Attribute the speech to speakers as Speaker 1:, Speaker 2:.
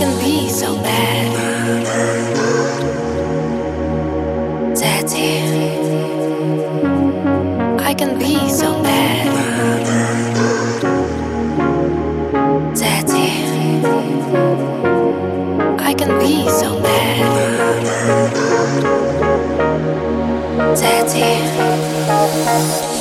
Speaker 1: can be so bad. Daddy, I can be so bad. Daddy, I can be so bad. Daddy.